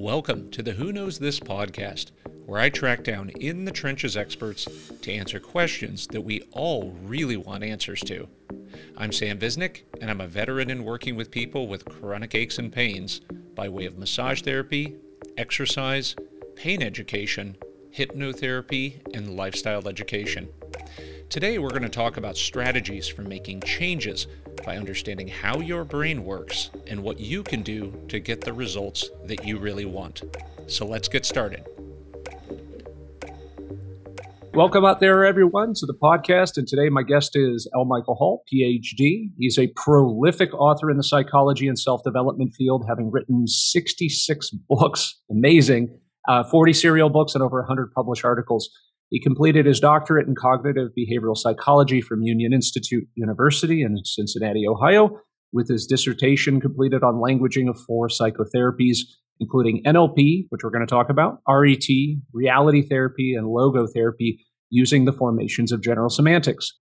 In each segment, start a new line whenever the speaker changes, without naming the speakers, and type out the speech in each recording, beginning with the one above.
Welcome to the Who Knows This podcast, where I track down in the trenches experts to answer questions that we all really want answers to. I'm Sam Visnic, and I'm a veteran in working with people with chronic aches and pains by way of massage therapy, exercise, pain education, hypnotherapy, and lifestyle education. Today, we're going to talk about strategies for making changes by understanding how your brain works and what you can do to get the results that you really want. So let's get started.
Welcome out there, everyone, to the podcast. And today, my guest is L. Michael Hall, PhD. He's a prolific author in the psychology and self development field, having written 66 books, amazing, uh, 40 serial books, and over 100 published articles. He completed his doctorate in cognitive behavioral psychology from Union Institute University in Cincinnati, Ohio, with his dissertation completed on languaging of four psychotherapies, including NLP, which we're going to talk about, RET, reality therapy, and logotherapy using the formations of general semantics.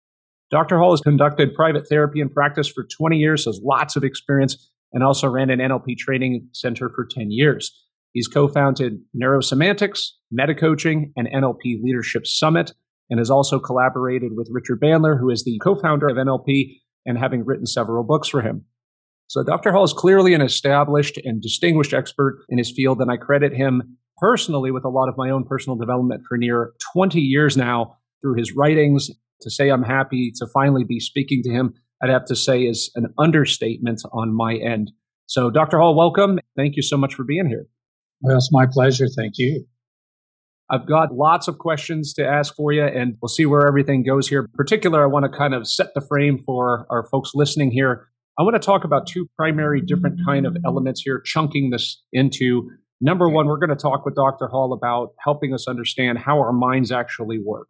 Dr. Hall has conducted private therapy and practice for 20 years, has lots of experience, and also ran an NLP training center for 10 years. He's co founded Neurosemantics, Metacoaching, and NLP Leadership Summit, and has also collaborated with Richard Bandler, who is the co founder of NLP and having written several books for him. So Dr. Hall is clearly an established and distinguished expert in his field, and I credit him personally with a lot of my own personal development for near 20 years now through his writings. To say I'm happy to finally be speaking to him, I'd have to say is an understatement on my end. So, Dr. Hall, welcome. Thank you so much for being here.
Well, it's my pleasure. Thank you.
I've got lots of questions to ask for you, and we'll see where everything goes here. In particular, I want to kind of set the frame for our folks listening here. I want to talk about two primary different kind of elements here, chunking this into number one. We're going to talk with Dr. Hall about helping us understand how our minds actually work.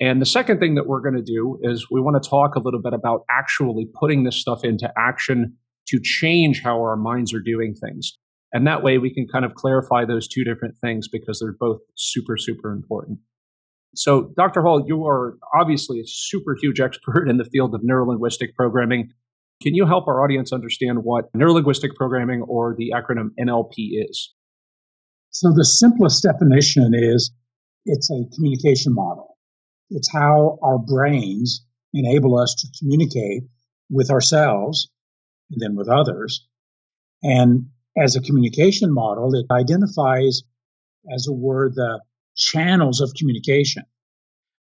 And the second thing that we're going to do is we want to talk a little bit about actually putting this stuff into action to change how our minds are doing things. And that way we can kind of clarify those two different things because they're both super, super important. So, Dr. Hall, you are obviously a super huge expert in the field of neurolinguistic programming. Can you help our audience understand what neurolinguistic programming or the acronym NLP is?
So, the simplest definition is it's a communication model. It's how our brains enable us to communicate with ourselves and then with others. And as a communication model, it identifies, as a word, the channels of communication.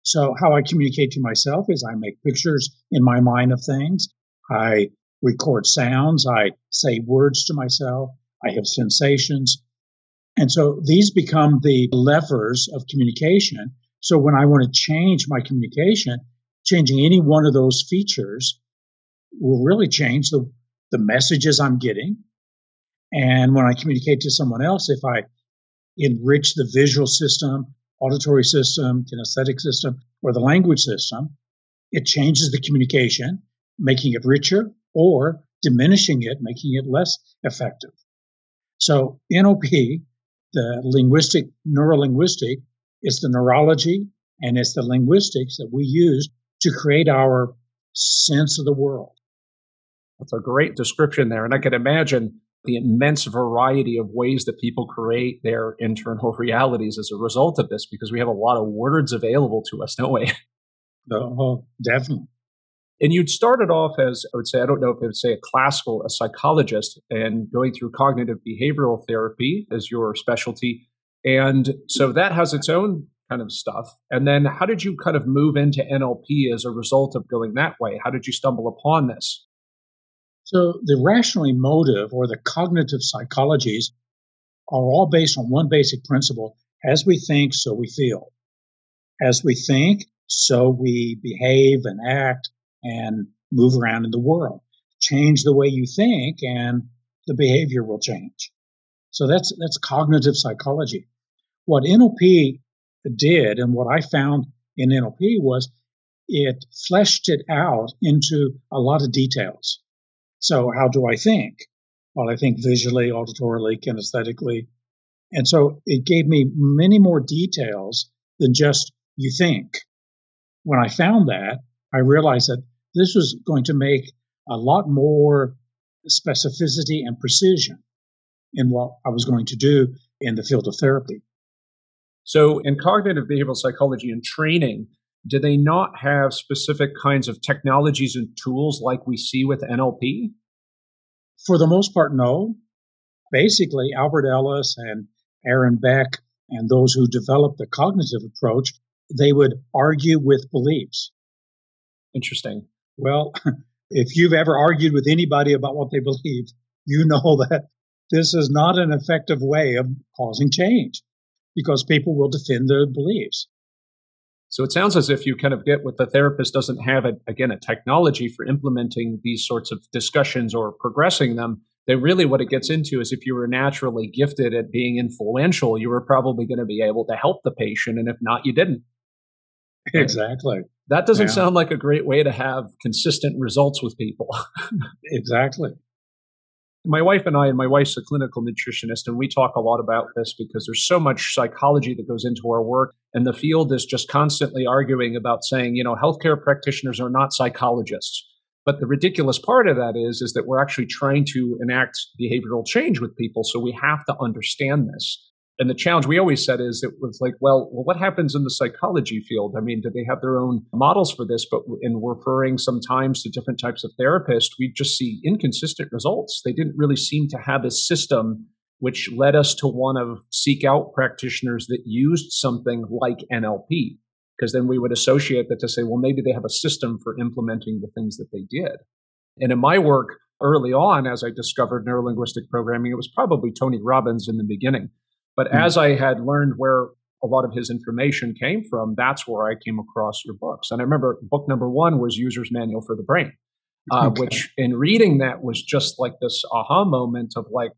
So how I communicate to myself is I make pictures in my mind of things. I record sounds. I say words to myself. I have sensations. And so these become the levers of communication. So when I want to change my communication, changing any one of those features will really change the, the messages I'm getting, and when I communicate to someone else, if I enrich the visual system, auditory system, kinesthetic system, or the language system, it changes the communication, making it richer or diminishing it, making it less effective. So NLP, the linguistic, neurolinguistic, is the neurology and it's the linguistics that we use to create our sense of the world.
That's a great description there. And I can imagine the immense variety of ways that people create their internal realities as a result of this because we have a lot of words available to us, don't we?
Oh, definitely.
And you'd started off as, I would say, I don't know if I would say a classical, a psychologist, and going through cognitive behavioral therapy as your specialty. And so that has its own kind of stuff. And then how did you kind of move into NLP as a result of going that way? How did you stumble upon this?
So the rational emotive or the cognitive psychologies are all based on one basic principle. As we think, so we feel. As we think, so we behave and act and move around in the world. Change the way you think and the behavior will change. So that's, that's cognitive psychology. What NLP did and what I found in NLP was it fleshed it out into a lot of details. So how do I think? Well, I think visually, auditorily, kinesthetically. And so it gave me many more details than just you think. When I found that, I realized that this was going to make a lot more specificity and precision in what I was going to do in the field of therapy.
So, in cognitive behavioral psychology and training, do they not have specific kinds of technologies and tools like we see with NLP?
For the most part, no. Basically, Albert Ellis and Aaron Beck and those who developed the cognitive approach, they would argue with beliefs.
Interesting.
Well, if you've ever argued with anybody about what they believe, you know that this is not an effective way of causing change because people will defend their beliefs.
So it sounds as if you kind of get what the therapist doesn't have, a, again, a technology for implementing these sorts of discussions or progressing them. That really what it gets into is if you were naturally gifted at being influential, you were probably going to be able to help the patient. And if not, you didn't.
Exactly.
That doesn't yeah. sound like a great way to have consistent results with people.
exactly
my wife and I, and my wife's a clinical nutritionist, and we talk a lot about this because there's so much psychology that goes into our work. And the field is just constantly arguing about saying, you know, healthcare practitioners are not psychologists. But the ridiculous part of that is, is that we're actually trying to enact behavioral change with people. So we have to understand this and the challenge we always said is it was like, well, well, what happens in the psychology field? I mean, do they have their own models for this? But in referring sometimes to different types of therapists, we just see inconsistent results. They didn't really seem to have a system which led us to want to seek out practitioners that used something like NLP. Because then we would associate that to say, well, maybe they have a system for implementing the things that they did. And in my work early on, as I discovered neurolinguistic programming, it was probably Tony Robbins in the beginning but mm-hmm. as I had learned where a lot of his information came from, that's where I came across your books. And I remember book number one was User's Manual for the Brain, uh, okay. which in reading that was just like this aha moment of like,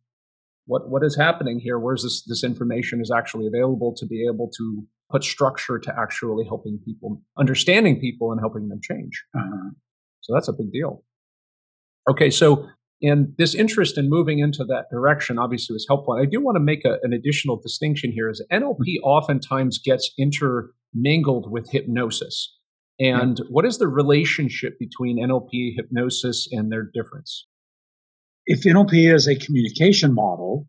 what what is happening here? Where's this this information is actually available to be able to put structure to actually helping people, understanding people, and helping them change. Uh-huh. So that's a big deal. Okay, so and this interest in moving into that direction obviously was helpful. And I do want to make a, an additional distinction here is NLP mm-hmm. oftentimes gets intermingled with hypnosis. And yeah. what is the relationship between NLP, hypnosis, and their difference?
If NLP is a communication model,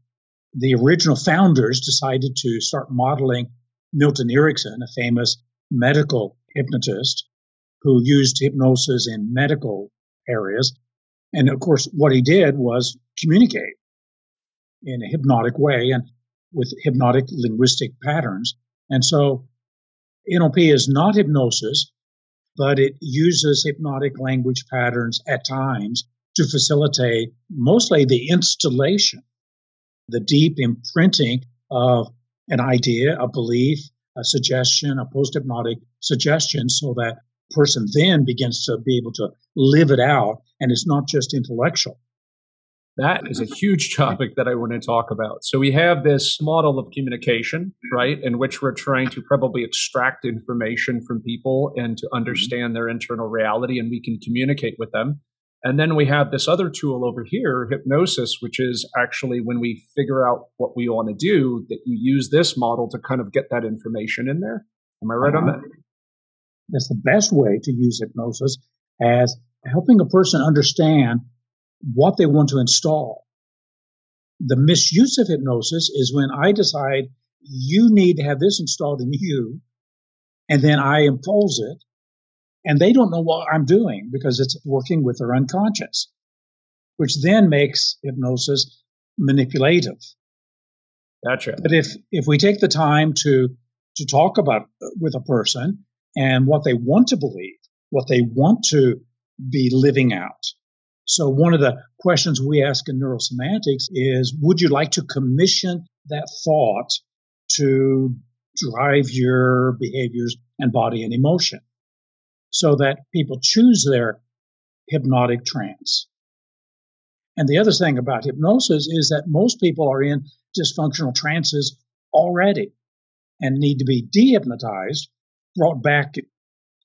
the original founders decided to start modeling Milton Erickson, a famous medical hypnotist who used hypnosis in medical areas and of course, what he did was communicate in a hypnotic way and with hypnotic linguistic patterns. And so NLP is not hypnosis, but it uses hypnotic language patterns at times to facilitate mostly the installation, the deep imprinting of an idea, a belief, a suggestion, a post hypnotic suggestion, so that person then begins to be able to live it out and it's not just intellectual.
That is a huge topic that I want to talk about. So we have this model of communication, right, in which we're trying to probably extract information from people and to mm-hmm. understand their internal reality and we can communicate with them. And then we have this other tool over here, hypnosis, which is actually when we figure out what we want to do, that you use this model to kind of get that information in there. Am I right uh-huh. on that?
That's the best way to use hypnosis as helping a person understand what they want to install. The misuse of hypnosis is when I decide you need to have this installed in you, and then I impose it, and they don't know what I'm doing because it's working with their unconscious, which then makes hypnosis manipulative.
Gotcha.
But if if we take the time to to talk about with a person and what they want to believe, what they want to be living out. So one of the questions we ask in neurosemantics is, would you like to commission that thought to drive your behaviors and body and emotion so that people choose their hypnotic trance? And the other thing about hypnosis is that most people are in dysfunctional trances already and need to be dehypnotized, brought back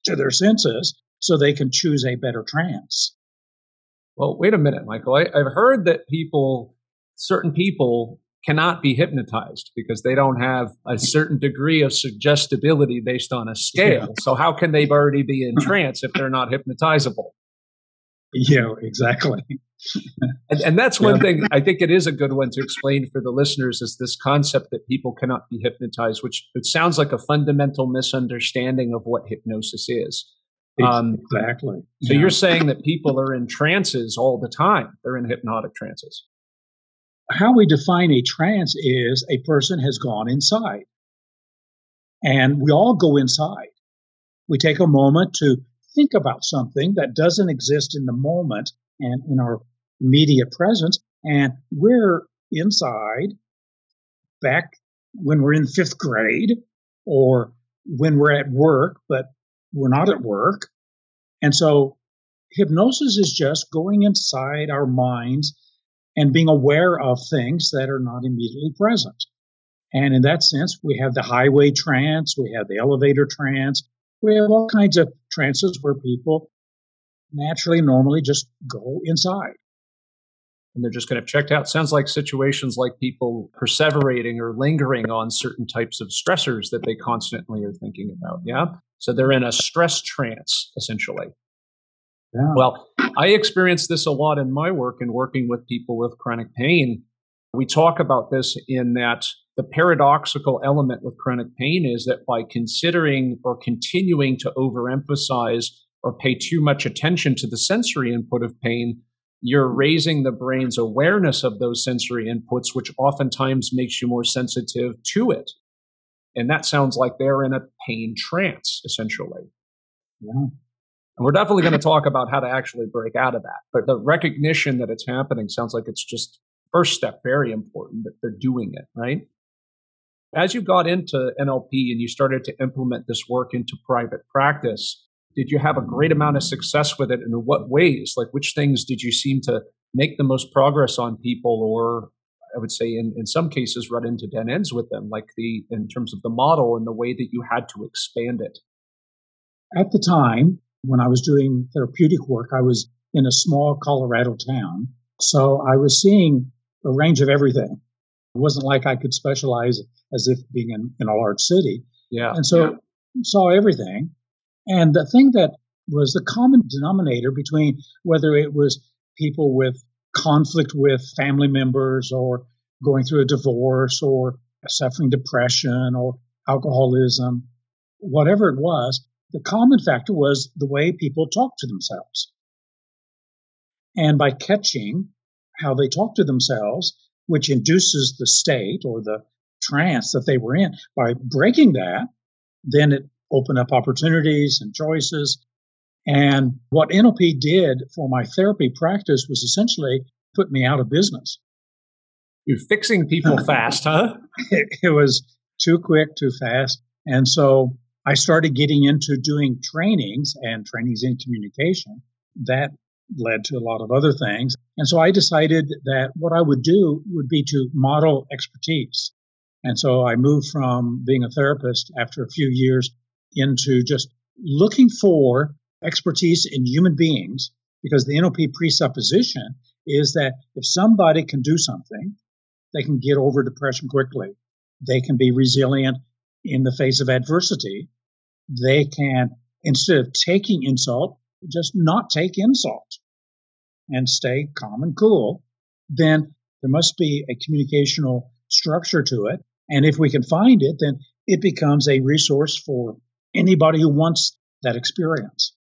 to their senses so they can choose a better trance.
Well, wait a minute, Michael. I, I've heard that people, certain people, cannot be hypnotized because they don't have a certain degree of suggestibility based on a scale. So how can they already be in trance if they're not hypnotizable?
Yeah, exactly.
and, and, that's one yeah. thing I think it is a good one to explain for the listeners is this concept that people cannot be hypnotized, which it sounds like a fundamental misunderstanding of what hypnosis is.
Um, exactly.
So yeah. you're saying that people are in trances all the time. They're in hypnotic trances.
How we define a trance is a person has gone inside. And we all go inside. We take a moment to think about something that doesn't exist in the moment and in our immediate presence. And we're inside back when we're in fifth grade or when we're at work, but we're not at work. And so hypnosis is just going inside our minds and being aware of things that are not immediately present. And in that sense, we have the highway trance, we have the elevator trance, we have all kinds of trances where people naturally, normally just go inside.
And they're just kind of checked out. Sounds like situations like people perseverating or lingering on certain types of stressors that they constantly are thinking about. Yeah. So they're in a stress trance, essentially. Yeah. Well, I experience this a lot in my work and working with people with chronic pain. We talk about this in that the paradoxical element with chronic pain is that by considering or continuing to overemphasize or pay too much attention to the sensory input of pain, you're raising the brain's awareness of those sensory inputs, which oftentimes makes you more sensitive to it. And that sounds like they're in a pain trance, essentially. Yeah. And we're definitely going to talk about how to actually break out of that. But the recognition that it's happening sounds like it's just first step, very important that they're doing it, right? As you got into NLP and you started to implement this work into private practice, did you have a great amount of success with it? And in what ways? Like, which things did you seem to make the most progress on people, or I would say in, in some cases run into dead ends with them, like the in terms of the model and the way that you had to expand it?
At the time, when I was doing therapeutic work, I was in a small Colorado town. So I was seeing a range of everything. It wasn't like I could specialize as if being in, in a large city.
Yeah.
And so yeah. saw everything. And the thing that was the common denominator between whether it was people with conflict with family members or going through a divorce or suffering depression or alcoholism, whatever it was, the common factor was the way people talk to themselves. And by catching how they talk to themselves, which induces the state or the trance that they were in. By breaking that, then it opened up opportunities and choices. And what NLP did for my therapy practice was essentially put me out of business.
You're fixing people fast, huh?
It, it was too quick, too fast. And so I started getting into doing trainings and trainings in communication. That led to a lot of other things. And so I decided that what I would do would be to model expertise. And so I moved from being a therapist after a few years into just looking for expertise in human beings because the NLP presupposition is that if somebody can do something, they can get over depression quickly. They can be resilient in the face of adversity. They can, instead of taking insult, just not take insult and stay calm and cool. Then there must be a communicational structure to it and if we can find it, then it becomes a resource for anybody who wants that experience.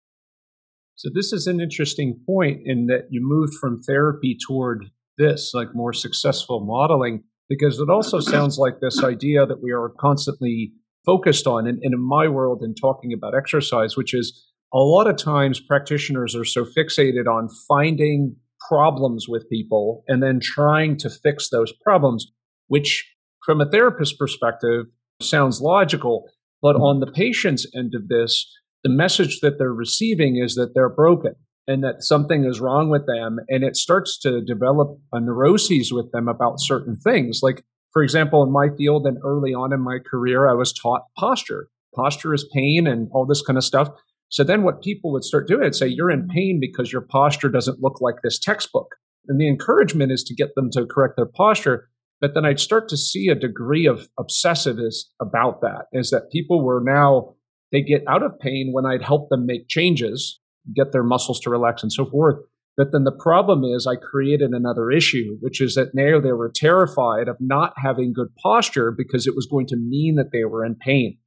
So this is an interesting point in that you moved from therapy toward this, like more successful modeling, because it also sounds like this idea that we are constantly focused on, and, in my world, in talking about exercise, which is a lot of times practitioners are so fixated on finding problems with people and then trying to fix those problems, which from a therapist perspective sounds logical, but on the patient's end of this, the message that they're receiving is that they're broken and that something is wrong with them. And it starts to develop a neuroses with them about certain things. Like, for example, in my field and early on in my career, I was taught posture. Posture is pain and all this kind of stuff. So then what people would start doing is say, you're in pain because your posture doesn't look like this textbook. And the encouragement is to get them to correct their posture. But then I'd start to see a degree of obsessiveness about that is that people were now, they get out of pain when I'd help them make changes, get their muscles to relax and so forth. But then the problem is I created another issue, which is that now they were terrified of not having good posture because it was going to mean that they were in pain.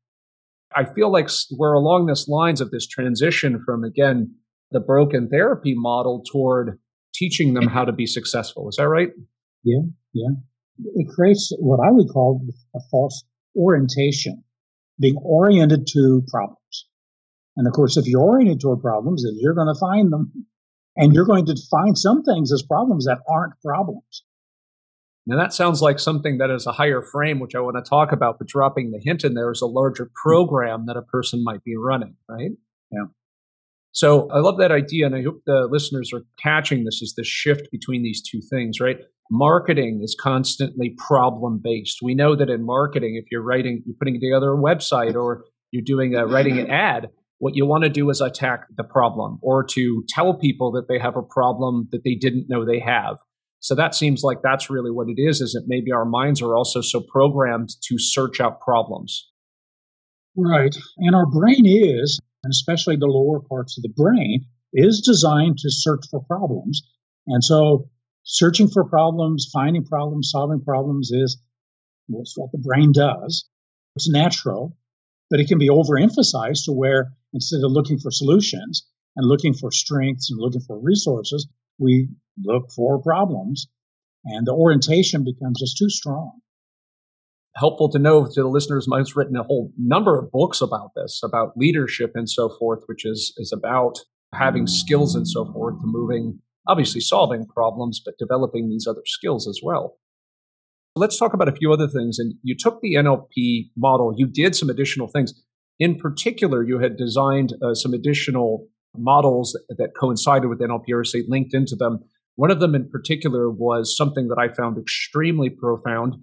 I feel like we're along this lines of this transition from, again, the broken therapy model toward teaching them how to be successful. Is that right?
Yeah, yeah. It creates what I would call a false orientation, being oriented to problems. And of course, if you're oriented toward problems, then you're going to find them and you're going to find some things as problems that aren't problems.
Now, that sounds like something that is a higher frame, which I want to talk about, but dropping the hint in there is a larger program that a person might be running, right?
Yeah.
So I love that idea, and I hope the listeners are catching this is the shift between these two things, right? Marketing is constantly problem based. We know that in marketing, if you're writing, you're putting together a website or you're doing a writing an ad, what you want to do is attack the problem or to tell people that they have a problem that they didn't know they have. So that seems like that's really what it is, is that maybe our minds are also so programmed to search out problems.
Right. And our brain is, and especially the lower parts of the brain, is designed to search for problems. And so searching for problems, finding problems, solving problems is what the brain does. It's natural but it can be overemphasized to where instead of looking for solutions and looking for strengths and looking for resources, we look for problems and the orientation becomes just too strong.
Helpful to know to the listeners, Mike's written a whole number of books about this, about leadership and so forth, which is, is about having skills and so forth to moving, obviously solving problems, but developing these other skills as well. Let's talk about a few other things. And you took the NLP model, you did some additional things. In particular, you had designed uh, some additional models that coincided with NLP or say linked into them. One of them in particular was something that I found extremely profound.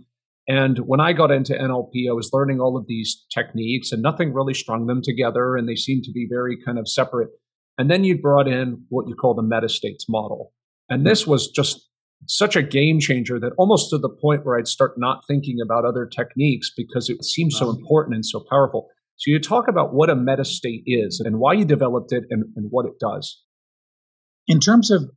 And when I got into NLP, I was learning all of these techniques and nothing really strung them together. And they seemed to be very kind of separate. And then you brought in what you call the metastates model. And this was just such a game changer that almost to the point where I'd start not thinking about other techniques because it seems so important and so powerful. So you talk about what a meta state is and why you developed it and, and what it does.
In terms of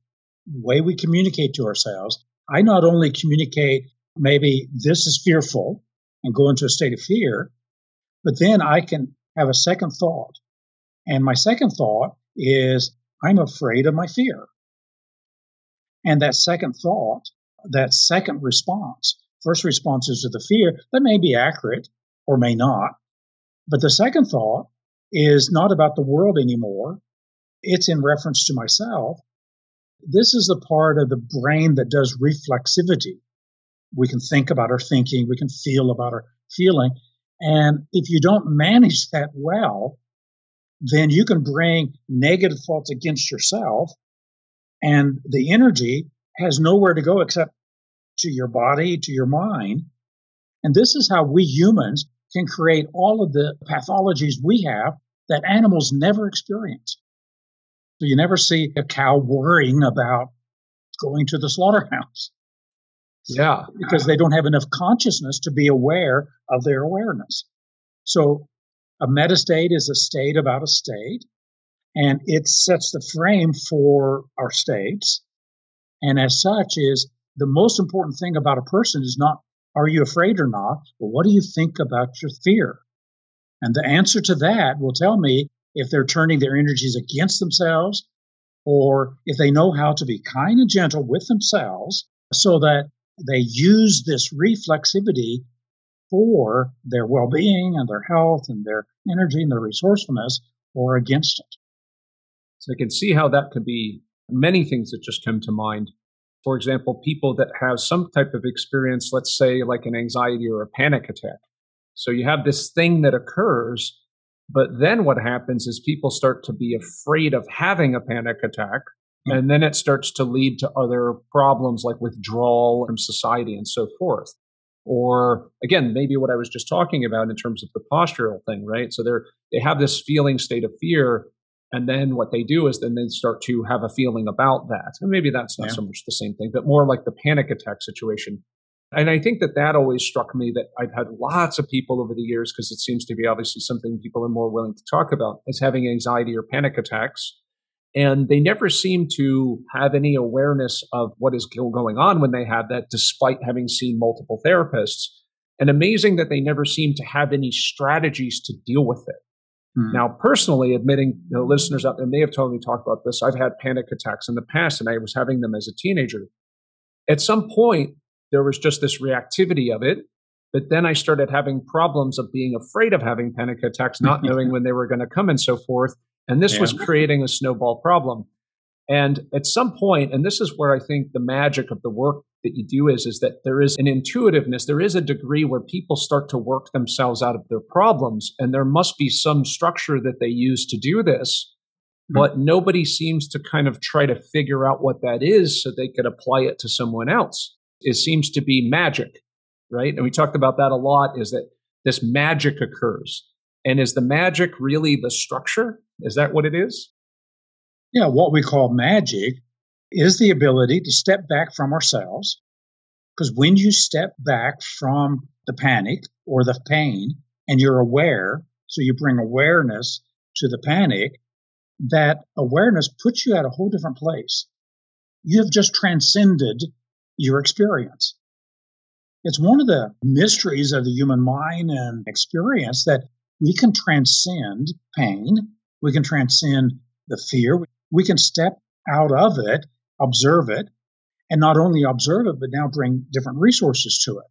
way we communicate to ourselves, I not only communicate maybe this is fearful and go into a state of fear, but then I can have a second thought. And my second thought is I'm afraid of my fear. And that second thought, that second response, first response is to the fear, that may be accurate or may not. But the second thought is not about the world anymore. It's in reference to myself. This is the part of the brain that does reflexivity. We can think about our thinking, we can feel about our feeling. And if you don't manage that well, then you can bring negative thoughts against yourself and the energy has nowhere to go except to your body, to your mind. And this is how we humans can create all of the pathologies we have that animals never experience. So you never see a cow worrying about going to the slaughterhouse.
Yeah.
Because they don't have enough consciousness to be aware of their awareness. So a meta state is a state about a state and it sets the frame for our states. And as such is the most important thing about a person is not are you afraid or not, but what do you think about your fear? And the answer to that will tell me if they're turning their energies against themselves or if they know how to be kind and gentle with themselves so that they use this reflexivity for their well being and their health and their energy and their resourcefulness or against it.
So I can see how that could be many things that just come to mind. For example, people that have some type of experience, let's say like an anxiety or a panic attack. So you have this thing that occurs, but then what happens is people start to be afraid of having a panic attack. Hmm. And then it starts to lead to other problems like withdrawal from society and so forth. Or again, maybe what I was just talking about in terms of the postural thing, right? So they're, they have this feeling state of fear and then what they do is then they start to have a feeling about that. And maybe that's not yeah. so much the same thing, but more like the panic attack situation. And I think that that always struck me that I've had lots of people over the years, because it seems to be obviously something people are more willing to talk about, is having anxiety or panic attacks. And they never seem to have any awareness of what is going on when they have that, despite having seen multiple therapists. And amazing that they never seem to have any strategies to deal with it. Hmm. Now, personally, admitting you know, listeners out there may have totally talked about this. I've had panic attacks in the past, and I was having them as a teenager. At some point, there was just this reactivity of it. But then I started having problems of being afraid of having panic attacks, not knowing when they were going to come and so forth. And this yeah. was creating a snowball problem. And at some point, and this is where I think the magic of the work that you do is, is that there is an intuitiveness, there is a degree where people start to work themselves out of their problems. And there must be some structure that they use to do this. Mm-hmm. But nobody seems to kind of try to figure out what that is so they could apply it to someone else. It seems to be magic, right? And we talked about that a lot is that this magic occurs. And is the magic really the structure? Is that what it is?
Yeah, what we call magic is the ability to step back from ourselves. Because when you step back from the panic or the pain and you're aware, so you bring awareness to the panic, that awareness puts you at a whole different place. You have just transcended your experience. It's one of the mysteries of the human mind and experience that we can transcend pain. We can transcend the fear. We can step out of it, observe it, and not only observe it, but now bring different resources to it.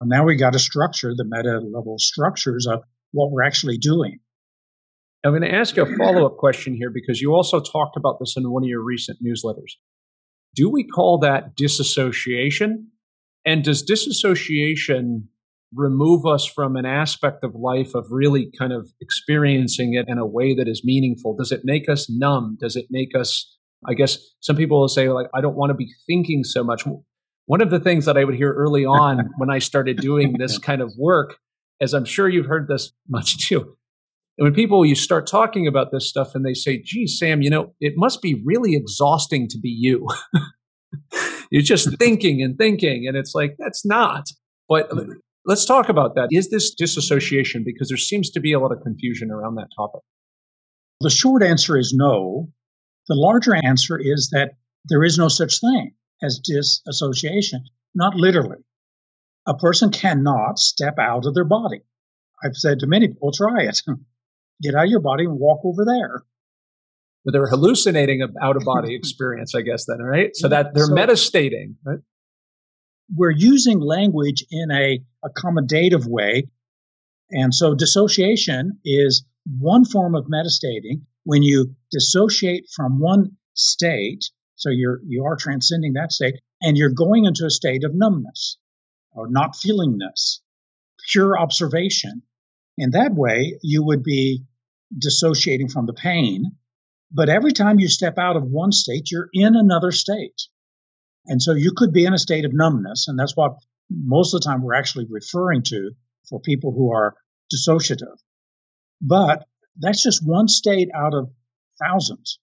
And now we got to structure the meta level structures of what we're actually doing.
I'm going to ask you a follow up question here because you also talked about this in one of your recent newsletters. Do we call that disassociation? And does disassociation remove us from an aspect of life of really kind of experiencing it in a way that is meaningful? Does it make us numb? Does it make us, I guess some people will say, like, I don't want to be thinking so much. One of the things that I would hear early on when I started doing this kind of work, as I'm sure you've heard this much too, and when people you start talking about this stuff and they say, gee, Sam, you know, it must be really exhausting to be you." You're just thinking and thinking, and it's like that's not. But Let's talk about that. Is this disassociation? Because there seems to be a lot of confusion around that topic.
The short answer is no. The larger answer is that there is no such thing as disassociation, not literally. A person cannot step out of their body. I've said to many people, try it. Get out of your body and walk over there.
But they're hallucinating an out of body experience, I guess, then, right? So that they're so, metastating, right?
We're using language in a accommodative way. And so dissociation is one form of metastating when you dissociate from one state. So you're, you are transcending that state and you're going into a state of numbness or not feelingness, pure observation. In that way, you would be dissociating from the pain. But every time you step out of one state, you're in another state. And so you could be in a state of numbness, and that's what most of the time we're actually referring to for people who are dissociative. But that's just one state out of thousands.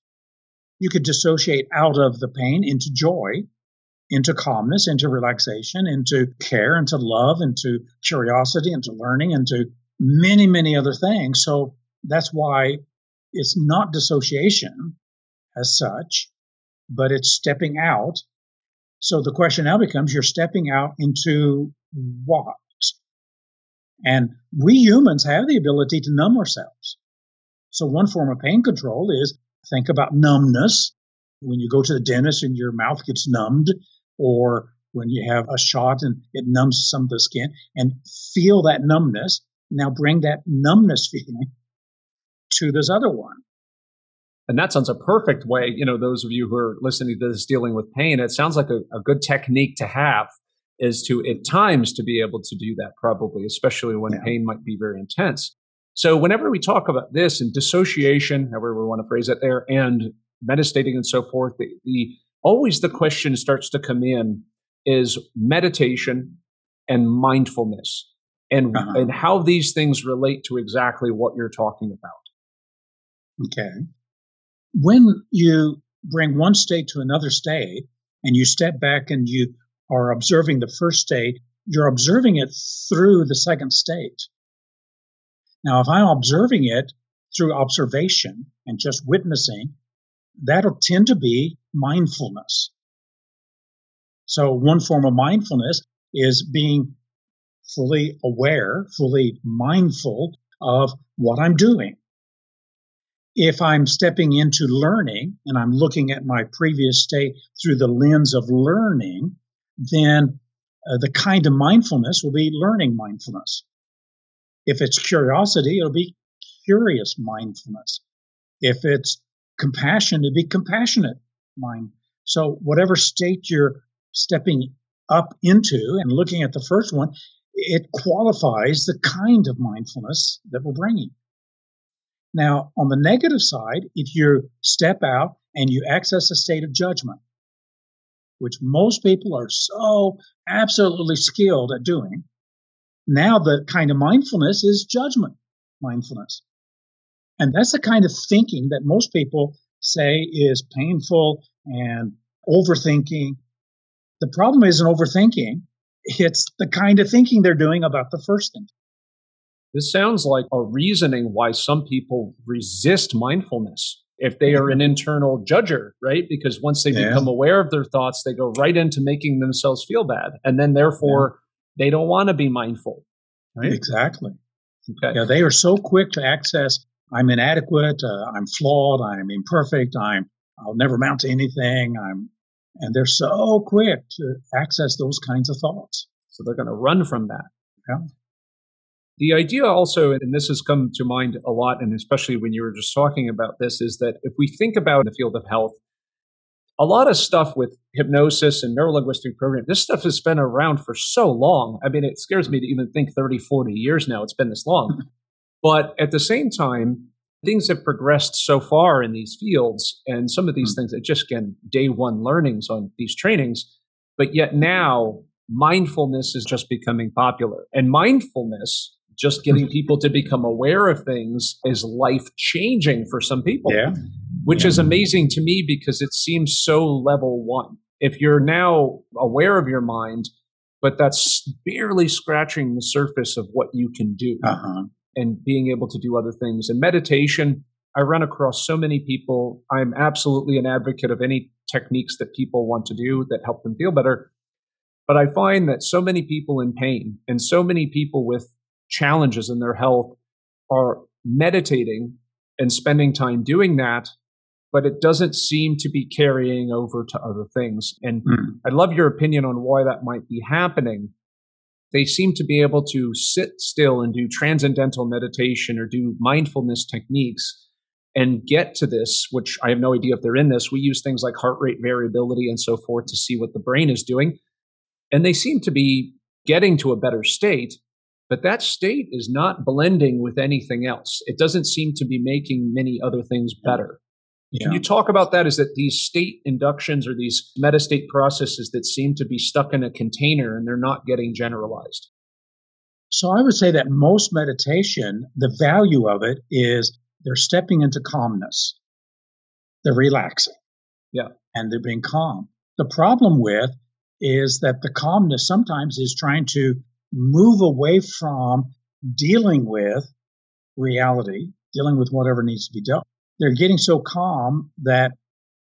You could dissociate out of the pain into joy, into calmness, into relaxation, into care, into love, into curiosity, into learning, into many, many other things. So that's why it's not dissociation as such, but it's stepping out so the question now becomes you're stepping out into what? And we humans have the ability to numb ourselves. So one form of pain control is think about numbness. When you go to the dentist and your mouth gets numbed, or when you have a shot and it numbs some of the skin, and feel that numbness. Now bring that numbness feeling to this other one.
And that sounds a perfect way, you know, those of you who are listening to this dealing with pain, it sounds like a, a good technique to have is to at times to be able to do that probably, especially when yeah. pain might be very intense. So whenever we talk about this and dissociation, however we want to phrase it there, and meditating and so forth, the, the always the question starts to come in is meditation and mindfulness and uh-huh. and how these things relate to exactly what you're talking about.
Okay when you bring one state to another state and you step back and you are observing the first state, you're observing it through the second state. Now, if I'm observing it through observation and just witnessing, that'll tend to be mindfulness. So one form of mindfulness is being fully aware, fully mindful of what I'm doing. If I'm stepping into learning and I'm looking at my previous state through the lens of learning, then uh, the kind of mindfulness will be learning mindfulness. If it's curiosity, it'll be curious mindfulness. If it's compassion, it'll be compassionate mind. So whatever state you're stepping up into and looking at the first one, it qualifies the kind of mindfulness that we're bringing. Now, on the negative side, if you step out and you access a state of judgment, which most people are so absolutely skilled at doing, now the kind of mindfulness is judgment mindfulness. And that's the kind of thinking that most people say is painful and overthinking. The problem isn't overthinking. It's the kind of thinking they're doing about the first thing.
This sounds like a reasoning why some people resist mindfulness if they are an internal judger, right? Because once they yeah. become aware of their thoughts, they go right into making themselves feel bad. And then therefore yeah. they don't want to be mindful. Right?
Exactly. Okay. Yeah, they are so quick to access I'm inadequate, uh, I'm flawed, I'm imperfect, I'm I'll never amount to anything, I'm and they're so quick to access those kinds of thoughts.
So they're going to run from that. Yeah. The idea also, and this has come to mind a lot, and especially when you were just talking about this, is that if we think about the field of health, a lot of stuff with hypnosis and neurolinguistic programming, this stuff has been around for so long. I mean, it scares me to even think 30, 40 years now it's been this long. but at the same time, things have progressed so far in these fields, and some of these mm-hmm. things are just again day one learnings on these trainings. But yet now, mindfulness is just becoming popular. And mindfulness just getting people to become aware of things is life changing for some people.
Yeah.
Which
yeah.
is amazing to me because it seems so level one. If you're now aware of your mind, but that's barely scratching the surface of what you can do uh-huh. and being able to do other things. And meditation, I run across so many people. I'm absolutely an advocate of any techniques that people want to do that help them feel better. But I find that so many people in pain and so many people with challenges in their health are meditating and spending time doing that, but it doesn't seem to be carrying over to other things. And mm. I'd love your opinion on why that might be happening. They seem to be able to sit still and do transcendental meditation or do mindfulness techniques and get to this, which I have no idea if they're in this. We use things like heart rate variability and so forth to see what the brain is doing. And they seem to be getting to a better state but that state is not blending with anything else. It doesn't seem to be making many other things better. Yeah. Can you talk about that? Is that these state inductions or these metastate processes that seem to be stuck in a container and they're not getting generalized?
So I would say that most meditation, the value of it is they're stepping into calmness. They're relaxing.
Yeah.
And they're being calm. The problem with is that the calmness sometimes is trying to move away from dealing with reality, dealing with whatever needs to be dealt. They're getting so calm that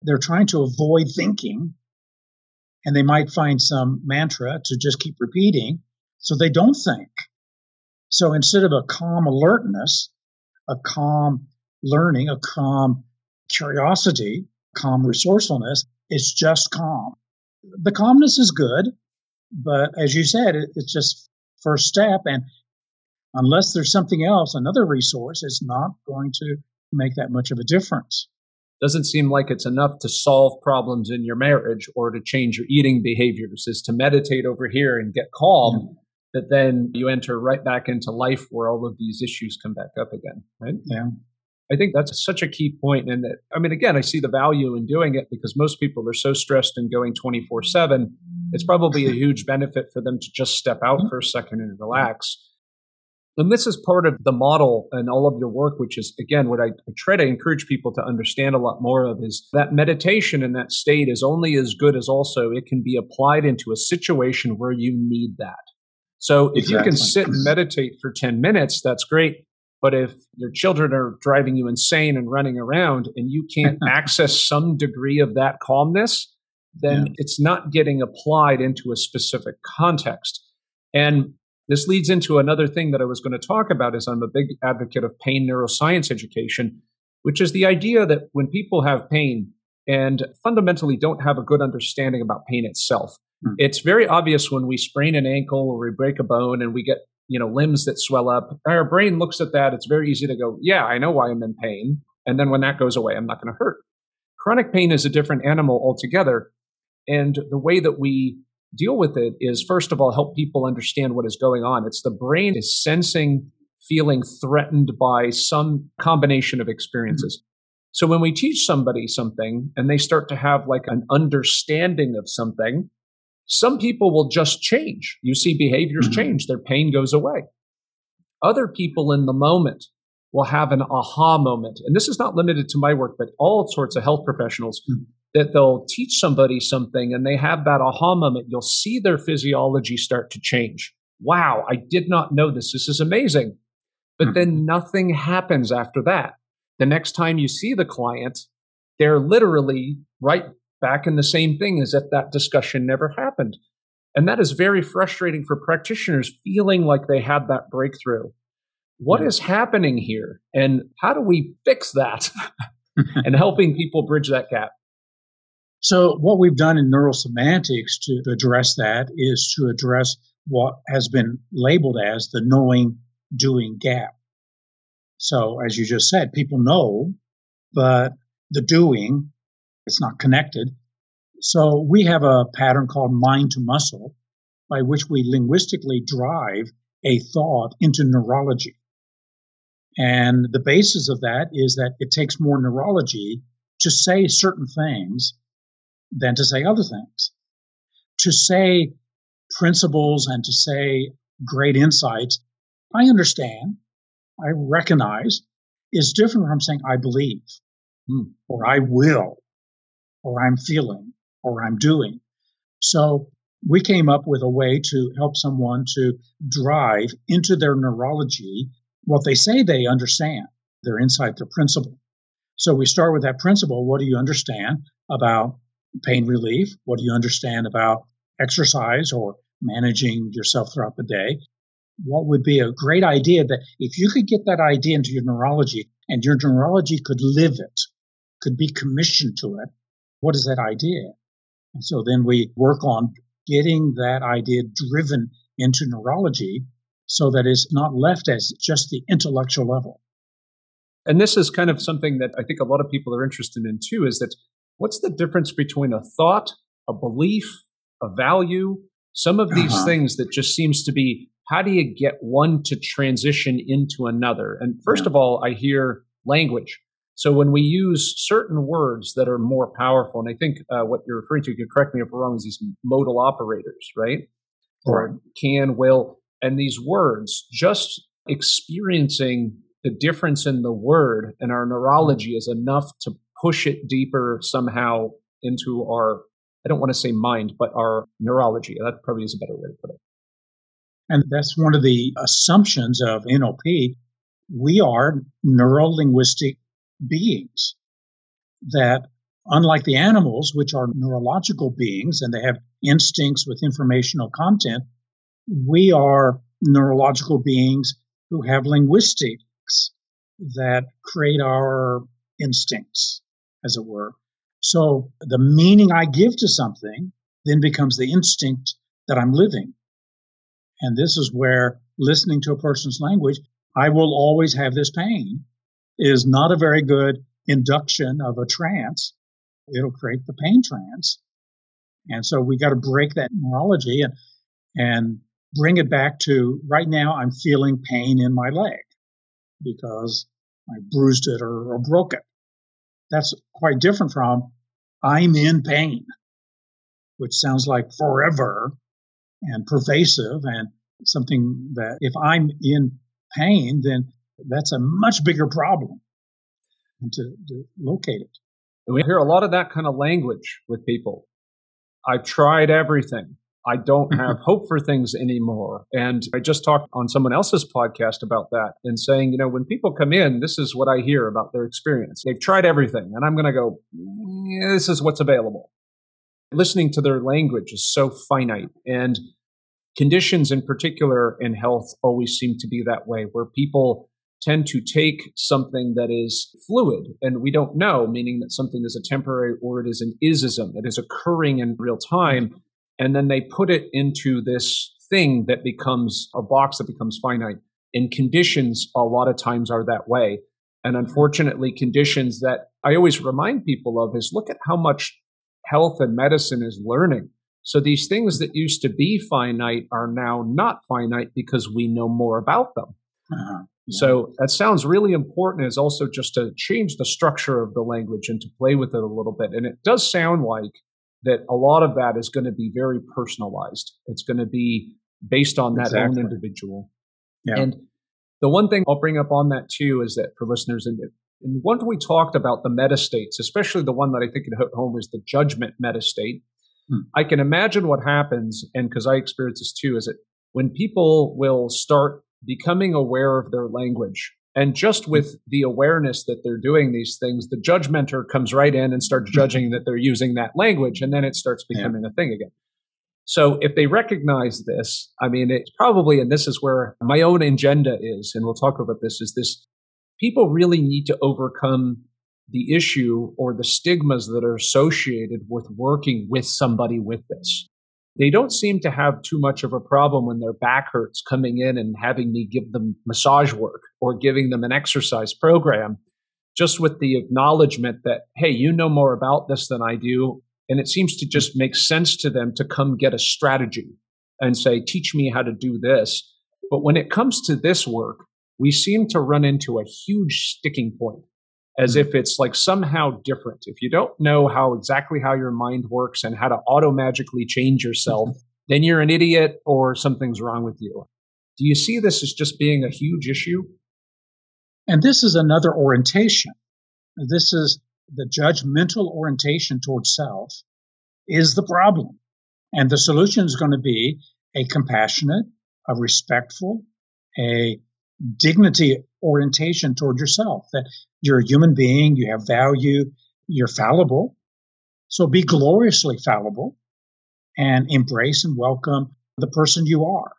they're trying to avoid thinking and they might find some mantra to just keep repeating so they don't think. So instead of a calm alertness, a calm learning, a calm curiosity, calm resourcefulness, it's just calm. The calmness is good, but as you said, it, it's just first step. And unless there's something else, another resource, is not going to make that much of a difference.
Doesn't seem like it's enough to solve problems in your marriage or to change your eating behaviors, is to meditate over here and get calm. Mm-hmm. Yeah. That then you enter right back into life where all of these issues come back up again, right?
Yeah.
I think that's such a key point. And that, I mean, again, I see the value in doing it because most people are so stressed and going 24 7 it's probably a huge benefit for them to just step out for a second and relax. And this is part of the model and all of your work, which is, again, what I, I, try to encourage people to understand a lot more of is that meditation in that state is only as good as also it can be applied into a situation where you need that. So if exactly. you can sit and meditate for 10 minutes, that's great. But if your children are driving you insane and running around and you can't access some degree of that calmness, then yeah. it's not getting applied into a specific context. And this leads into another thing that I was going to talk about is I'm a big advocate of pain neuroscience education, which is the idea that when people have pain and fundamentally don't have a good understanding about pain itself, mm. it's very obvious when we sprain an ankle or we break a bone and we get you know limbs that swell up our brain looks at that it's very easy to go yeah i know why i'm in pain and then when that goes away i'm not going to hurt chronic pain is a different animal altogether and the way that we deal with it is first of all help people understand what is going on it's the brain is sensing feeling threatened by some combination of experiences mm-hmm. so when we teach somebody something and they start to have like an understanding of something some people will just change. You see behaviors mm-hmm. change, their pain goes away. Other people in the moment will have an aha moment. And this is not limited to my work, but all sorts of health professionals mm-hmm. That they'll teach somebody something and they have that aha moment. You'll see their physiology start to change. Wow, I did not know this. This is amazing. But mm-hmm. then nothing happens after that. The next time you see the client, they're literally right back in the same thing as if that discussion never happened. And that is very frustrating for practitioners feeling like they had that breakthrough. What is happening here? And how do we fix that? and helping people bridge that gap.
So, what we've done in neurosemantics to address that is to address what has been labeled as the knowing doing gap. So, as you just said, people know, but the doing it's not connected. So we have a pattern called mind to muscle by which we linguistically drive a thought into neurology. And the basis of that is that it takes more neurology to say certain things than to say other things. To say principles and to say great insights, I understand, I recognize, is different from saying I believe hmm. or I will or I'm feeling or I'm doing. So we came up with a way to help someone to drive into their neurology what they say they understand, their insight, their principle. So we start with that principle. What do you understand about pain relief? What do you understand about exercise or managing yourself throughout the day? What would be a great idea that if you could get that idea into your neurology and your neurology could live it, could be commissioned to it, what is that idea? And so then we work on getting that idea driven into neurology so that it's not left as just the intellectual level.
And this is kind of something that I think a lot of people are interested in too is that what's the difference between a thought, a belief, a value, some of these uh-huh. things that just seems to be how do you get one to transition into another? And first yeah. of all, I hear language. So when we use certain words that are more powerful, and I think uh, what you're referring to, you can correct me if I'm wrong, is these modal operators, right? Or can, will, and these words, just experiencing the difference in the word and our neurology is enough to push it deeper somehow into our, I don't want to say mind, but our neurology. That probably is a better way to put it.
And that's one of the assumptions of NLP. We are neuro linguistic beings that unlike the animals, which are neurological beings and they have instincts with informational content, we are neurological beings who have linguistics that create our instincts, as it were. So the meaning I give to something then becomes the instinct that I'm living. And this is where listening to a person's language, I will always have this pain is not a very good induction of a trance. It'll create the pain trance. And so we got to break that neurology and, and bring it back to right now I'm feeling pain in my leg because I bruised it or, or broke it. That's quite different from I'm in pain, which sounds like forever and pervasive and something that if I'm in pain, then that's a much bigger problem to, to locate it.
And we hear a lot of that kind of language with people. I've tried everything. I don't mm-hmm. have hope for things anymore. And I just talked on someone else's podcast about that and saying, you know, when people come in, this is what I hear about their experience. They've tried everything. And I'm going to go, yeah, this is what's available. Listening to their language is so finite. And conditions in particular in health always seem to be that way, where people tend to take something that is fluid and we don't know, meaning that something is a temporary or it is an isism, it is occurring in real time. And then they put it into this thing that becomes a box that becomes finite. And conditions a lot of times are that way. And unfortunately, conditions that I always remind people of is look at how much health and medicine is learning. So these things that used to be finite are now not finite because we know more about them. Uh-huh. Yeah. So that sounds really important is also just to change the structure of the language and to play with it a little bit. And it does sound like that a lot of that is going to be very personalized. It's going to be based on that exactly. own individual. Yeah. And the one thing I'll bring up on that too is that for listeners, and, and once we talked about the meta states, especially the one that I think at home is the judgment meta state, hmm. I can imagine what happens, and because I experience this too, is that when people will start becoming aware of their language. And just with the awareness that they're doing these things, the judgmenter comes right in and starts mm-hmm. judging that they're using that language. And then it starts becoming yeah. a thing again. So if they recognize this, I mean, it's probably, and this is where my own agenda is, and we'll talk about this, is this people really need to overcome the issue or the stigmas that are associated with working with somebody with this they don't seem to have too much of a problem when their back hurts coming in and having me give them massage work or giving them an exercise program just with the acknowledgement that hey you know more about this than i do. And it seems to just make sense to them to come get a strategy and say teach me how to do this. But when it comes to this work we seem to run into a huge sticking point as hmm. if it's like somehow different. If you don't know how exactly how your mind works and how to auto magically change yourself, then you're an idiot or something's wrong with you. Do you see this as just being a huge issue?
And this is another orientation. This is the judgmental orientation towards self is the problem. And the solution is going to be a compassionate, a respectful, a dignity orientation toward yourself that you're a human being, you have value, you're fallible. So be gloriously fallible and embrace and welcome the person you are.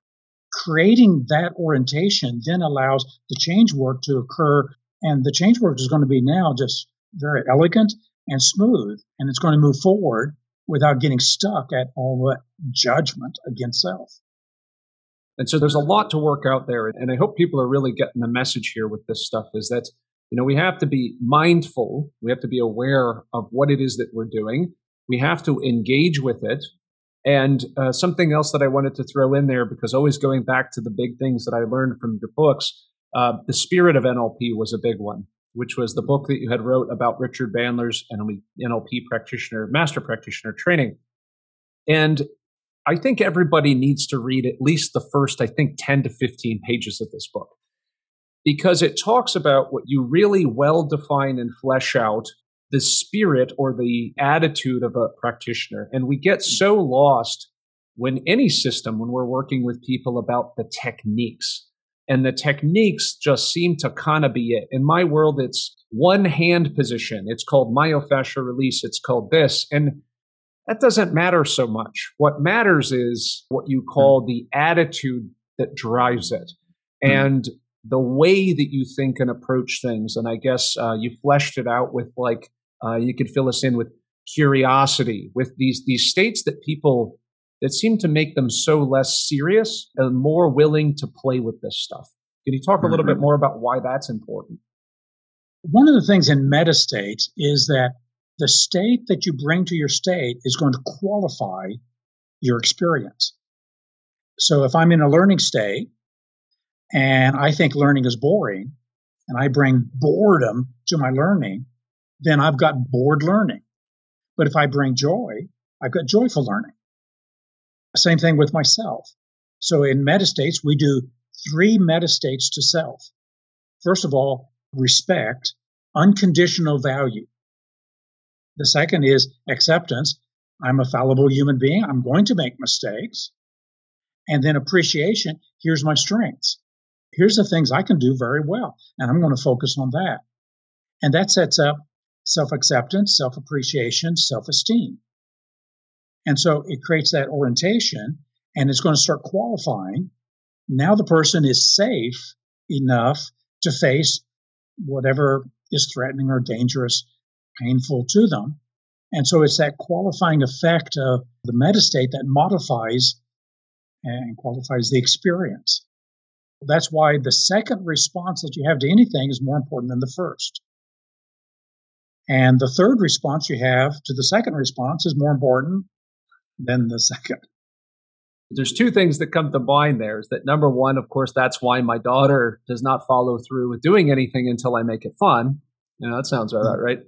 Creating that orientation then allows the change work to occur. And the change work is going to be now just very elegant and smooth. And it's going to move forward without getting stuck at all the judgment against self.
And so there's a lot to work out there. And I hope people are really getting the message here with this stuff is that, you know, we have to be mindful. We have to be aware of what it is that we're doing. We have to engage with it. And uh, something else that I wanted to throw in there, because always going back to the big things that I learned from your books, uh, the spirit of NLP was a big one, which was the book that you had wrote about Richard Bandler's NLP practitioner, master practitioner training. And I think everybody needs to read at least the first, I think, 10 to 15 pages of this book because it talks about what you really well define and flesh out the spirit or the attitude of a practitioner. And we get so lost when any system, when we're working with people about the techniques. And the techniques just seem to kind of be it. In my world, it's one hand position. It's called myofascial release. It's called this. And that doesn't matter so much. What matters is what you call mm. the attitude that drives it mm. and the way that you think and approach things. And I guess uh, you fleshed it out with like, uh, you could fill us in with curiosity, with these, these states that people, that seem to make them so less serious and more willing to play with this stuff. Can you talk a little mm-hmm. bit more about why that's important?
One of the things in meta states is that the state that you bring to your state is going to qualify your experience. So if I'm in a learning state and I think learning is boring and I bring boredom to my learning, then I've got bored learning. But if I bring joy, I've got joyful learning. Same thing with myself. So in meta states, we do three meta states to self. First of all, respect, unconditional value. The second is acceptance, I'm a fallible human being. I'm going to make mistakes. And then appreciation. Here's my strengths. Here's the things I can do very well. And I'm going to focus on that. And that sets up self acceptance, self appreciation, self esteem. And so it creates that orientation and it's going to start qualifying. Now the person is safe enough to face whatever is threatening or dangerous, painful to them. And so it's that qualifying effect of the metastate that modifies and qualifies the experience. That's why the second response that you have to anything is more important than the first. And the third response you have to the second response is more important than the second.
There's two things that come to mind there is that number one, of course, that's why my daughter does not follow through with doing anything until I make it fun. You know, that sounds about right.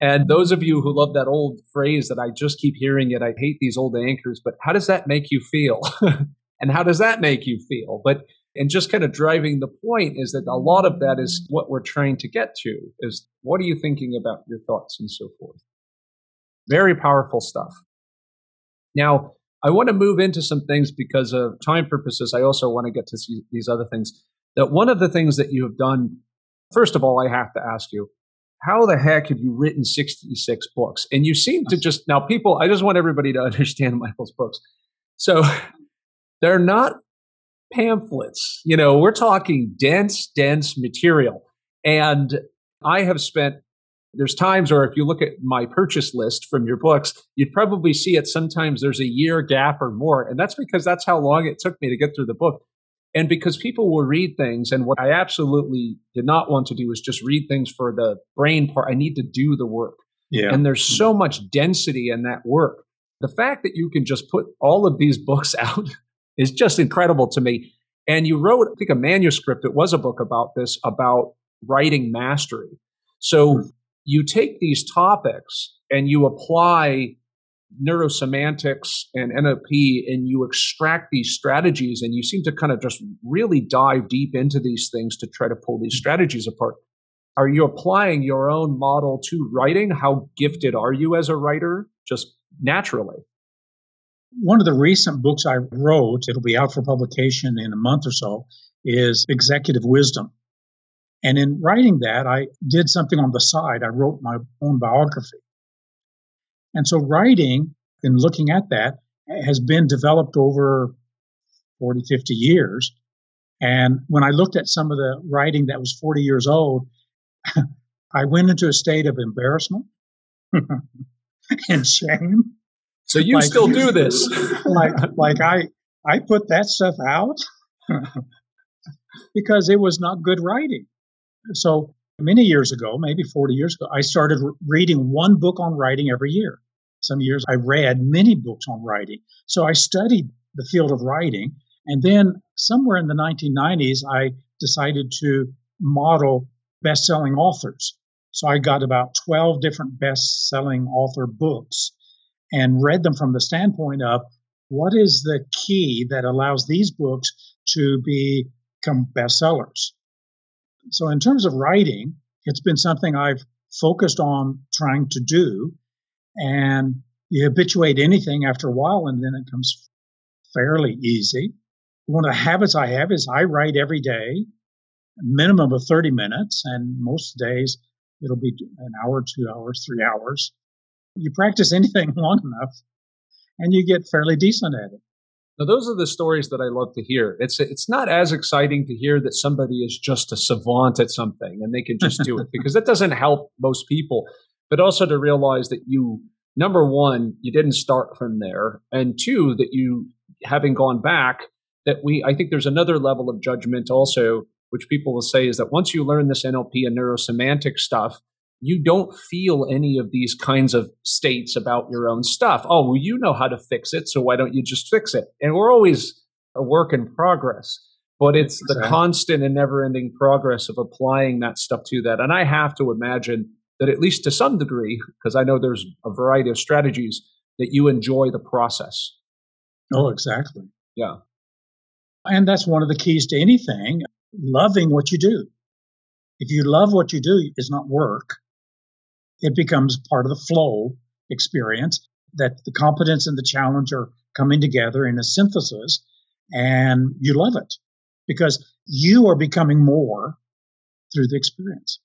And those of you who love that old phrase that I just keep hearing it, I hate these old anchors, but how does that make you feel? and how does that make you feel? But and just kind of driving the point is that a lot of that is what we're trying to get to is what are you thinking about your thoughts and so forth. Very powerful stuff. Now, I want to move into some things because of time purposes. I also want to get to these other things. That one of the things that you have done, first of all, I have to ask you, how the heck have you written 66 books? And you seem to just, now people, I just want everybody to understand Michael's books. So they're not pamphlets. You know, we're talking dense, dense material. And I have spent, there's times where if you look at my purchase list from your books, you'd probably see it sometimes there's a year gap or more. And that's because that's how long it took me to get through the book. And because people will read things, and what I absolutely did not want to do is just read things for the brain part. I need to do the work. Yeah. And there's so much density in that work. The fact that you can just put all of these books out is just incredible to me. And you wrote, I think, a manuscript. It was a book about this, about writing mastery. So hmm. you take these topics and you apply neurosemantics and NLP and you extract these strategies and you seem to kind of just really dive deep into these things to try to pull these mm-hmm. strategies apart. Are you applying your own model to writing? How gifted are you as a writer? Just naturally.
One of the recent books I wrote, it'll be out for publication in a month or so, is Executive Wisdom. And in writing that, I did something on the side. I wrote my own biography. And so writing and looking at that has been developed over 40, 50 years. And when I looked at some of the writing that was 40 years old, I went into a state of embarrassment and shame.
So you like, still do this.
like like I I put that stuff out because it was not good writing. So many years ago, maybe 40 years ago, I started reading one book on writing every year. Some years I read many books on writing. So I studied the field of writing. And then somewhere in the 1990s, I decided to model best selling authors. So I got about 12 different best selling author books and read them from the standpoint of what is the key that allows these books to become bestsellers. So in terms of writing, it's been something I've focused on trying to do and you habituate anything after a while and then it comes fairly easy. One of the habits I have is I write every day, minimum of 30 minutes, and most days it'll be an hour, two hours, three hours. You practice anything long enough and you get fairly decent at it.
Now, those are the stories that I love to hear. It's it's not as exciting to hear that somebody is just a savant at something and they can just do it because that doesn't help most people but also to realize that you, number one, you didn't start from there. And two, that you, having gone back, that we, I think there's another level of judgment also, which people will say is that once you learn this NLP and neurosemantic stuff, you don't feel any of these kinds of states about your own stuff. Oh, well, you know how to fix it, so why don't you just fix it? And we're always a work in progress, but it's the constant and never ending progress of applying that stuff to that. And I have to imagine that at least to some degree, because I know there's a variety of strategies, that you enjoy the process.
Oh, exactly.
Yeah.
And that's one of the keys to anything loving what you do. If you love what you do, it's not work. It becomes part of the flow experience. that the competence and the challenge are coming together in a synthesis and you love it because you are becoming more through the experience.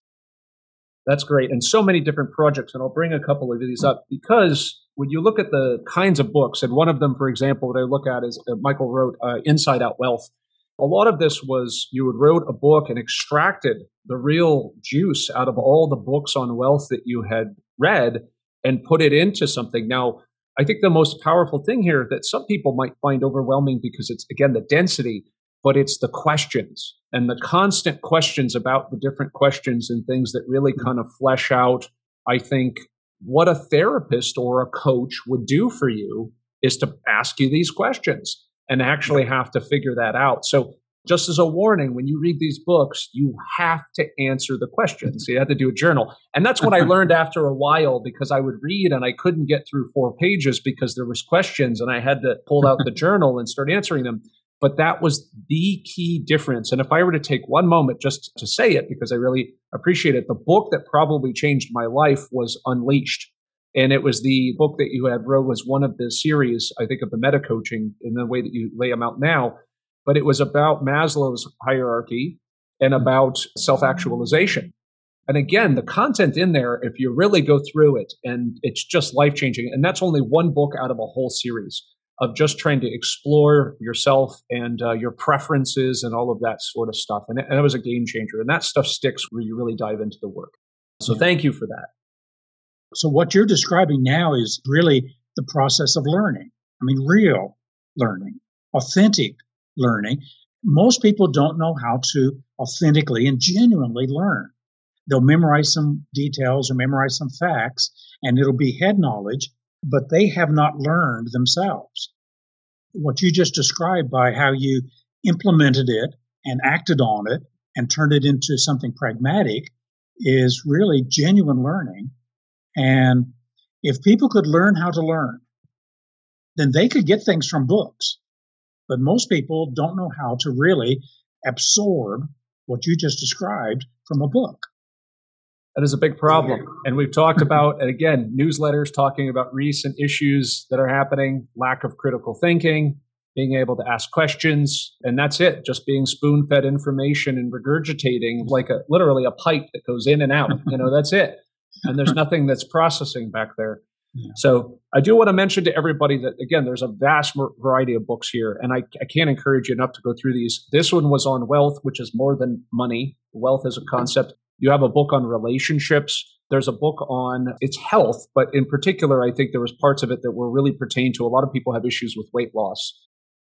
That's great. And so many different projects. And I'll bring a couple of these up because when you look at the kinds of books, and one of them, for example, that I look at is uh, Michael wrote uh, Inside Out Wealth. A lot of this was you would wrote a book and extracted the real juice out of all the books on wealth that you had read and put it into something. Now, I think the most powerful thing here that some people might find overwhelming because it's, again, the density, but it's the questions and the constant questions about the different questions and things that really kind of flesh out, I think, what a therapist or a coach would do for you is to ask you these questions and actually have to figure that out. So just as a warning, when you read these books, you have to answer the questions. You have to do a journal. And that's what I learned after a while because I would read and I couldn't get through four pages because there was questions and I had to pull out the journal and start answering them. But that was the key difference. And if I were to take one moment just to say it, because I really appreciate it, the book that probably changed my life was Unleashed. And it was the book that you had wrote was one of the series, I think, of the meta coaching in the way that you lay them out now but it was about Maslow's hierarchy and about self actualization. And again, the content in there, if you really go through it, and it's just life changing. And that's only one book out of a whole series of just trying to explore yourself and uh, your preferences and all of that sort of stuff. And it, and it, was a game changer. And that stuff sticks where you really dive into the work. So thank you for that.
So, what you're describing now is really the process of learning. I mean, real learning, authentic learning, most people don't know how to authentically and genuinely learn. They'll memorize some details or memorize some facts, and it'll be head knowledge, but they have not learned themselves. What you just described by how you implemented it and acted on it and turned it into something pragmatic is really genuine learning. And if people could learn how to learn, then they could get things from books. But most people don't know how to really absorb what you just described from a book.
That is a big problem. And we've talked about, and again, newsletters talking about recent issues that are happening, lack of critical thinking, being able to ask questions, and that's it. Just being spoon fed information and regurgitating like a literally a pipe that goes in and out. You know, that's it. And there's nothing that's processing back there. So I do want to mention to everybody that again, there's a vast variety of books here, and I, I can't encourage you enough to go through these. This one was on wealth, which is more than money. Wealth as a concept. You have a book on relationships. There's a book on its health, but in particular, I think there was parts of it that were really pertain to a lot of people have issues with weight loss.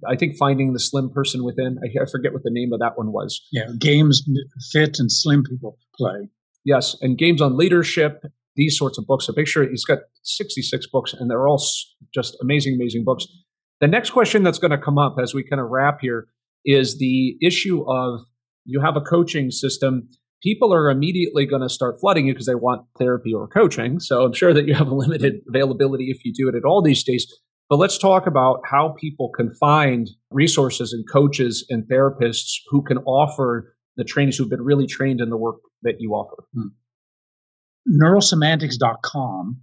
I think finding the slim person within. I, I forget what the name of that one was.
Yeah, games fit and slim people play.
Yes, and games on leadership these sorts of books. So make sure he's got 66 books and they're all just amazing, amazing books. The next question that's going to come up as we kind of wrap here is the issue of you have a coaching system. People are immediately going to start flooding you because they want therapy or coaching. So I'm sure that you have a limited availability if you do it at all these days. But let's talk about how people can find resources and coaches and therapists who can offer the trainers who've been really trained in the work that you offer. Hmm
neurosemantics.com,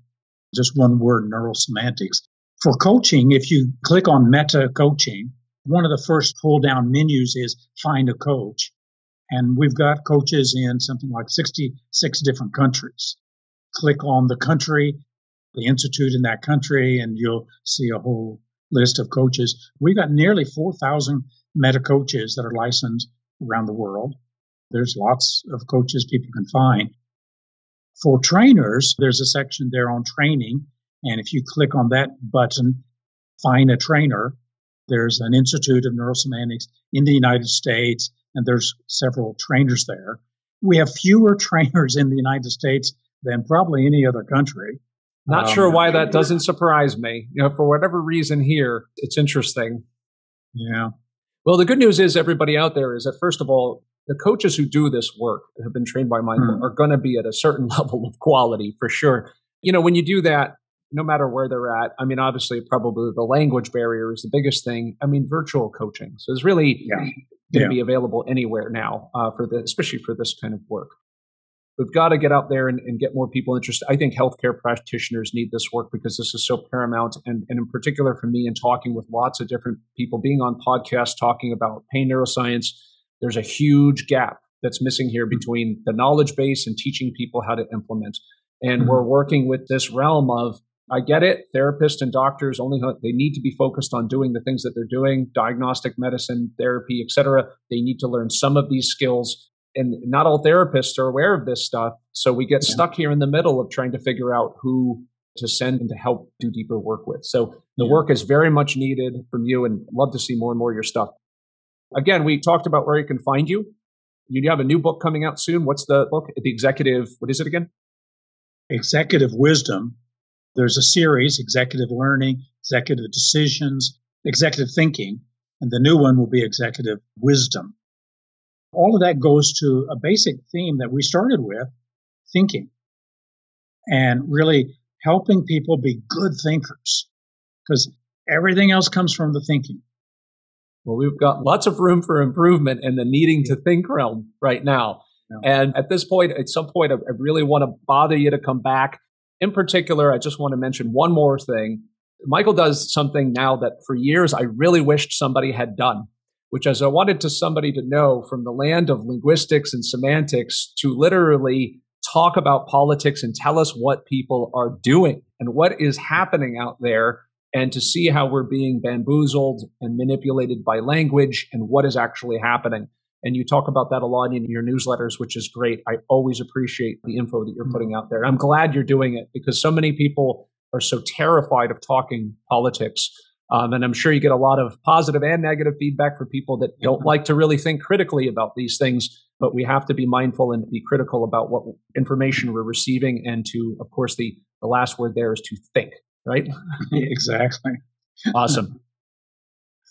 just one word, neurosemantics. For coaching, if you click on meta coaching, one of the first pull down menus is find a coach. And we've got coaches in something like 66 different countries. Click on the country, the institute in that country, and you'll see a whole list of coaches. We've got nearly 4,000 meta coaches that are licensed around the world. There's lots of coaches people can find. For trainers, there's a section there on training. And if you click on that button, find a trainer, there's an Institute of Neurosemantics in the United States, and there's several trainers there. We have fewer trainers in the United States than probably any other country.
Not um, sure why that doesn't surprise me. You know, for whatever reason here, it's interesting.
Yeah.
Well, the good news is everybody out there is that first of all, the coaches who do this work have been trained by Michael mm. are going to be at a certain level of quality for sure. You know, when you do that, no matter where they're at, I mean, obviously, probably the language barrier is the biggest thing. I mean, virtual coaching. So it's really yeah. Going to yeah. be available anywhere now uh, for the, especially for this kind of work. we've got to get out there and, and, get more people interested. I think healthcare practitioners need this work because this is so paramount. And, and in particular for me, in talking with lots of different people, being on podcasts talking about pain neuroscience, there's a huge gap that's missing here mm-hmm. between the knowledge base and teaching people how to implement. And mm-hmm. we're working with this realm of I get it. Therapists and doctors only they need to be focused on doing the things that they're doing, diagnostic medicine, therapy, etc. They need to learn some of these skills and not all therapists are aware of this stuff. So we get yeah. stuck here in the middle of trying to figure out who to send and to help do deeper work with. So the yeah. work is very much needed from you and love to see more and more of your stuff. Again, we talked about where you can find you. You have a new book coming out soon. What's the book? The Executive, what is it again?
Executive Wisdom. There's a series, Executive Learning, Executive Decisions, Executive Thinking, and the new one will be Executive Wisdom. All of that goes to a basic theme that we started with thinking and really helping people be good thinkers because everything else comes from the thinking.
Well, we've got lots of room for improvement in the needing to think realm right now. Yeah. And at this point, at some point, I really want to bother you to come back. In particular, I just want to mention one more thing. Michael does something now that for years I really wished somebody had done which as I wanted to somebody to know from the land of linguistics and semantics to literally talk about politics and tell us what people are doing and what is happening out there and to see how we're being bamboozled and manipulated by language and what is actually happening. And you talk about that a lot in your newsletters, which is great. I always appreciate the info that you're mm-hmm. putting out there. I'm glad you're doing it because so many people are so terrified of talking politics um, and I'm sure you get a lot of positive and negative feedback from people that don't like to really think critically about these things. But we have to be mindful and be critical about what information we're receiving. And to, of course, the, the last word there is to think, right?
exactly.
awesome.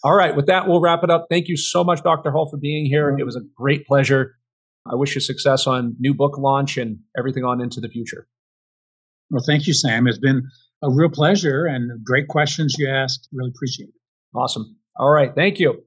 All right. With that, we'll wrap it up. Thank you so much, Dr. Hall, for being here. It was a great pleasure. I wish you success on new book launch and everything on into the future.
Well, thank you, Sam. It's been a real pleasure and great questions you asked. Really appreciate it.
Awesome. All right. Thank you.